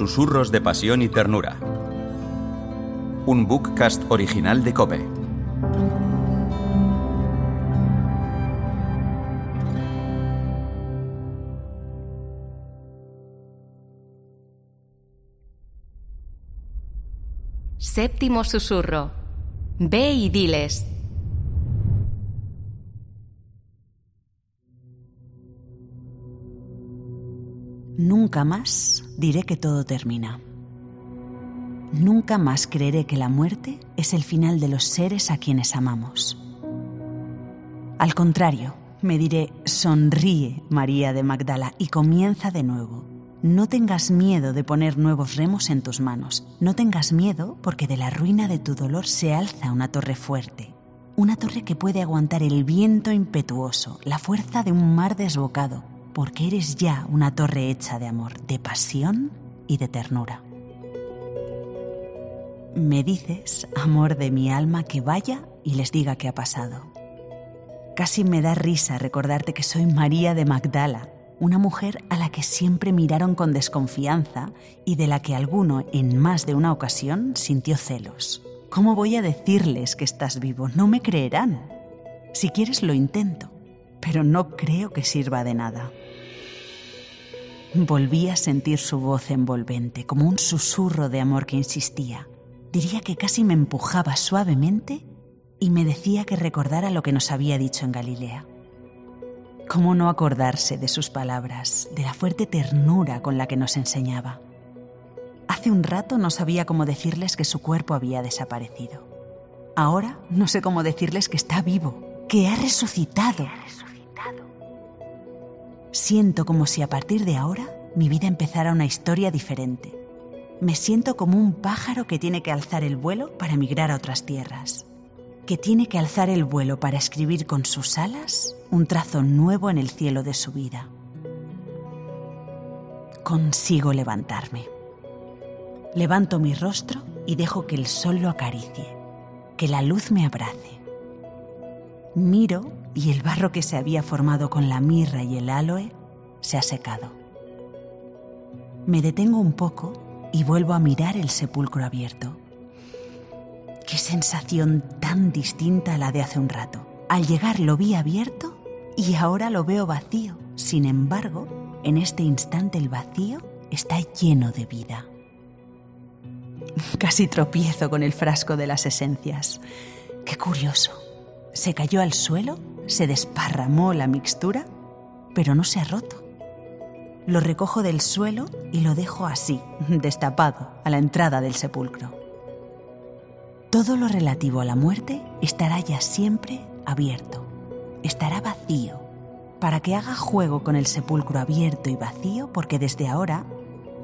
Susurros de Pasión y Ternura. Un bookcast original de Cope. Séptimo susurro. Ve y diles. Nunca más diré que todo termina. Nunca más creeré que la muerte es el final de los seres a quienes amamos. Al contrario, me diré, sonríe, María de Magdala, y comienza de nuevo. No tengas miedo de poner nuevos remos en tus manos. No tengas miedo porque de la ruina de tu dolor se alza una torre fuerte. Una torre que puede aguantar el viento impetuoso, la fuerza de un mar desbocado, porque eres ya una torre hecha de amor, de pasión y de ternura. Me dices, amor de mi alma, que vaya y les diga qué ha pasado. Casi me da risa recordarte que soy María de Magdala, una mujer a la que siempre miraron con desconfianza y de la que alguno en más de una ocasión sintió celos. ¿Cómo voy a decirles que estás vivo? No me creerán. Si quieres lo intento, pero no creo que sirva de nada. Volví a sentir su voz envolvente, como un susurro de amor que insistía. Diría que casi me empujaba suavemente y me decía que recordara lo que nos había dicho en Galilea. ¿Cómo no acordarse de sus palabras, de la fuerte ternura con la que nos enseñaba? Hace un rato no sabía cómo decirles que su cuerpo había desaparecido. Ahora no sé cómo decirles que está vivo, que ha resucitado. Siento como si a partir de ahora mi vida empezara una historia diferente. Me siento como un pájaro que tiene que alzar el vuelo para migrar a otras tierras, que tiene que alzar el vuelo para escribir con sus alas un trazo nuevo en el cielo de su vida. Consigo levantarme. Levanto mi rostro y dejo que el sol lo acaricie, que la luz me abrace. Miro y el barro que se había formado con la mirra y el aloe se ha secado. Me detengo un poco y vuelvo a mirar el sepulcro abierto. Qué sensación tan distinta a la de hace un rato. Al llegar lo vi abierto y ahora lo veo vacío. Sin embargo, en este instante el vacío está lleno de vida. Casi tropiezo con el frasco de las esencias. Qué curioso. Se cayó al suelo, se desparramó la mixtura, pero no se ha roto. Lo recojo del suelo y lo dejo así, destapado, a la entrada del sepulcro. Todo lo relativo a la muerte estará ya siempre abierto, estará vacío, para que haga juego con el sepulcro abierto y vacío, porque desde ahora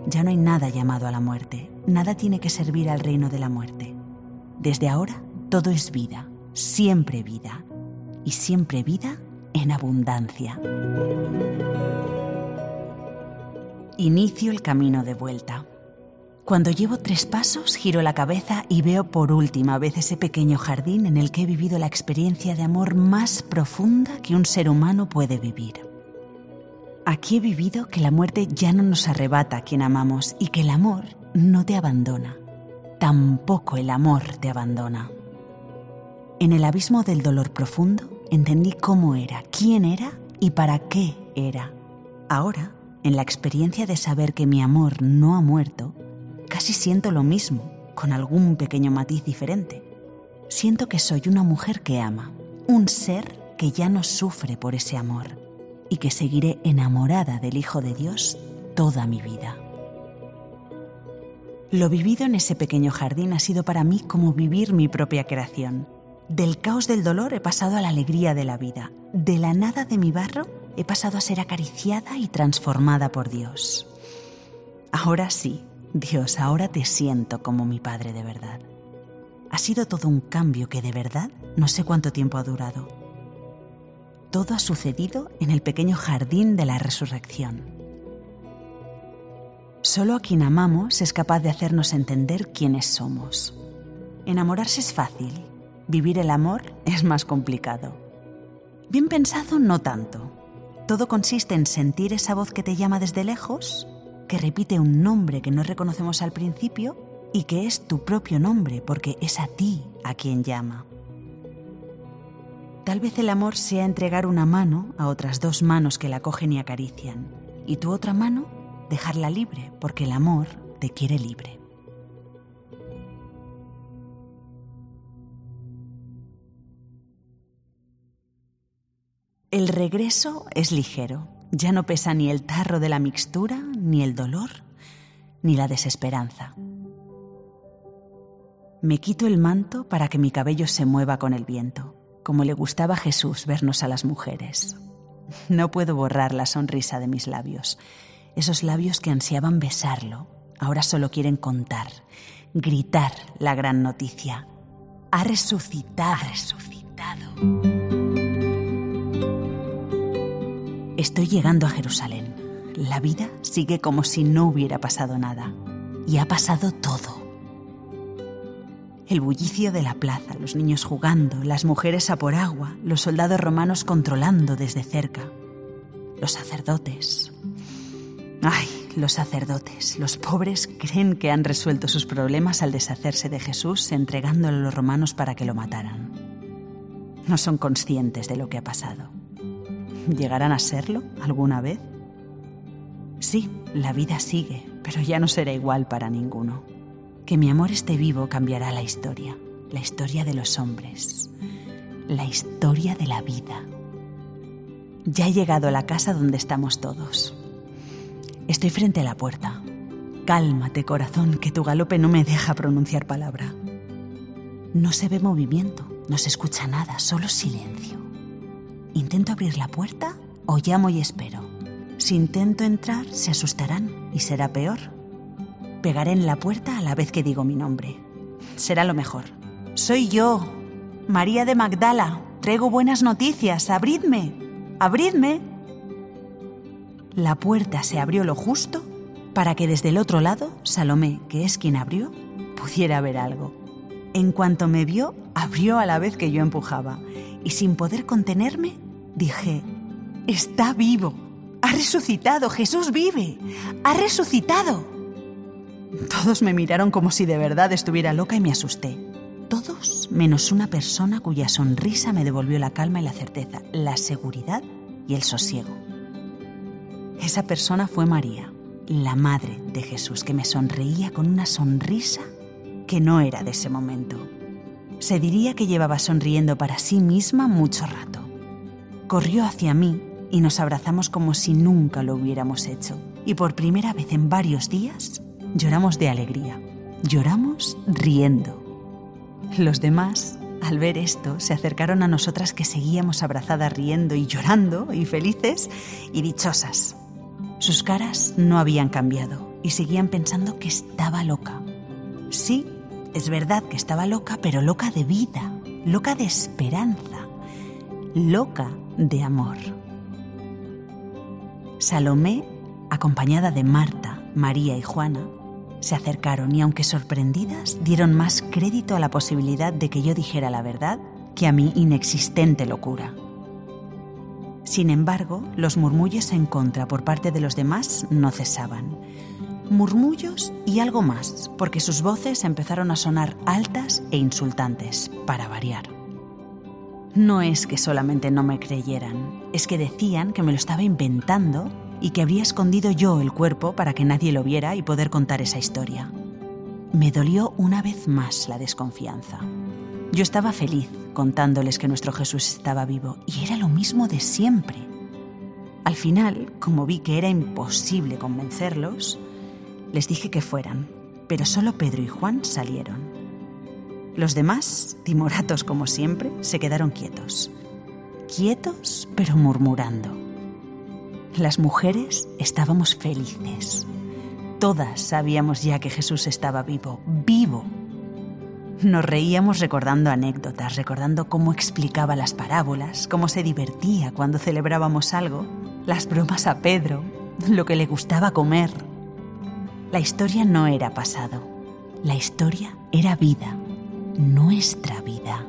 ya no hay nada llamado a la muerte, nada tiene que servir al reino de la muerte. Desde ahora todo es vida, siempre vida, y siempre vida en abundancia. Inicio el camino de vuelta. Cuando llevo tres pasos, giro la cabeza y veo por última vez ese pequeño jardín en el que he vivido la experiencia de amor más profunda que un ser humano puede vivir. Aquí he vivido que la muerte ya no nos arrebata a quien amamos y que el amor no te abandona. Tampoco el amor te abandona. En el abismo del dolor profundo entendí cómo era, quién era y para qué era. Ahora en la experiencia de saber que mi amor no ha muerto, casi siento lo mismo, con algún pequeño matiz diferente. Siento que soy una mujer que ama, un ser que ya no sufre por ese amor y que seguiré enamorada del Hijo de Dios toda mi vida. Lo vivido en ese pequeño jardín ha sido para mí como vivir mi propia creación. Del caos del dolor he pasado a la alegría de la vida. De la nada de mi barro he pasado a ser acariciada y transformada por Dios. Ahora sí, Dios, ahora te siento como mi Padre de verdad. Ha sido todo un cambio que de verdad no sé cuánto tiempo ha durado. Todo ha sucedido en el pequeño jardín de la resurrección. Solo a quien amamos es capaz de hacernos entender quiénes somos. Enamorarse es fácil, vivir el amor es más complicado. Bien pensado, no tanto. Todo consiste en sentir esa voz que te llama desde lejos que repite un nombre que no reconocemos al principio y que es tu propio nombre porque es a ti a quien llama. Tal vez el amor sea entregar una mano a otras dos manos que la cogen y acarician, y tu otra mano dejarla libre porque el amor te quiere libre. El regreso es ligero. Ya no pesa ni el tarro de la mixtura, ni el dolor, ni la desesperanza. Me quito el manto para que mi cabello se mueva con el viento, como le gustaba a Jesús vernos a las mujeres. No puedo borrar la sonrisa de mis labios. Esos labios que ansiaban besarlo, ahora solo quieren contar, gritar la gran noticia. Ha resucitado. Ha resucitado. Estoy llegando a Jerusalén. La vida sigue como si no hubiera pasado nada. Y ha pasado todo. El bullicio de la plaza, los niños jugando, las mujeres a por agua, los soldados romanos controlando desde cerca, los sacerdotes. Ay, los sacerdotes, los pobres creen que han resuelto sus problemas al deshacerse de Jesús entregándolo a los romanos para que lo mataran. No son conscientes de lo que ha pasado. ¿Llegarán a serlo alguna vez? Sí, la vida sigue, pero ya no será igual para ninguno. Que mi amor esté vivo cambiará la historia, la historia de los hombres, la historia de la vida. Ya he llegado a la casa donde estamos todos. Estoy frente a la puerta. Cálmate, corazón, que tu galope no me deja pronunciar palabra. No se ve movimiento, no se escucha nada, solo silencio. ¿Intento abrir la puerta o llamo y espero? Si intento entrar, se asustarán y será peor. Pegaré en la puerta a la vez que digo mi nombre. Será lo mejor. Soy yo, María de Magdala. Traigo buenas noticias. Abridme. Abridme. La puerta se abrió lo justo para que desde el otro lado, Salomé, que es quien abrió, pudiera ver algo. En cuanto me vio, abrió a la vez que yo empujaba, y sin poder contenerme, Dije, está vivo, ha resucitado, Jesús vive, ha resucitado. Todos me miraron como si de verdad estuviera loca y me asusté. Todos menos una persona cuya sonrisa me devolvió la calma y la certeza, la seguridad y el sosiego. Esa persona fue María, la madre de Jesús, que me sonreía con una sonrisa que no era de ese momento. Se diría que llevaba sonriendo para sí misma mucho rato corrió hacia mí y nos abrazamos como si nunca lo hubiéramos hecho. Y por primera vez en varios días lloramos de alegría. Lloramos riendo. Los demás, al ver esto, se acercaron a nosotras que seguíamos abrazadas riendo y llorando y felices y dichosas. Sus caras no habían cambiado y seguían pensando que estaba loca. Sí, es verdad que estaba loca, pero loca de vida, loca de esperanza, loca de amor. Salomé, acompañada de Marta, María y Juana, se acercaron y aunque sorprendidas, dieron más crédito a la posibilidad de que yo dijera la verdad que a mi inexistente locura. Sin embargo, los murmullos en contra por parte de los demás no cesaban. Murmullos y algo más, porque sus voces empezaron a sonar altas e insultantes, para variar. No es que solamente no me creyeran, es que decían que me lo estaba inventando y que habría escondido yo el cuerpo para que nadie lo viera y poder contar esa historia. Me dolió una vez más la desconfianza. Yo estaba feliz contándoles que nuestro Jesús estaba vivo y era lo mismo de siempre. Al final, como vi que era imposible convencerlos, les dije que fueran, pero solo Pedro y Juan salieron. Los demás, timoratos como siempre, se quedaron quietos. Quietos, pero murmurando. Las mujeres estábamos felices. Todas sabíamos ya que Jesús estaba vivo, vivo. Nos reíamos recordando anécdotas, recordando cómo explicaba las parábolas, cómo se divertía cuando celebrábamos algo, las bromas a Pedro, lo que le gustaba comer. La historia no era pasado, la historia era vida nuestra vida.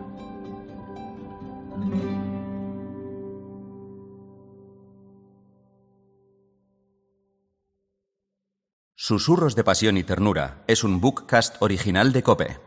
Susurros de Pasión y Ternura es un bookcast original de Cope.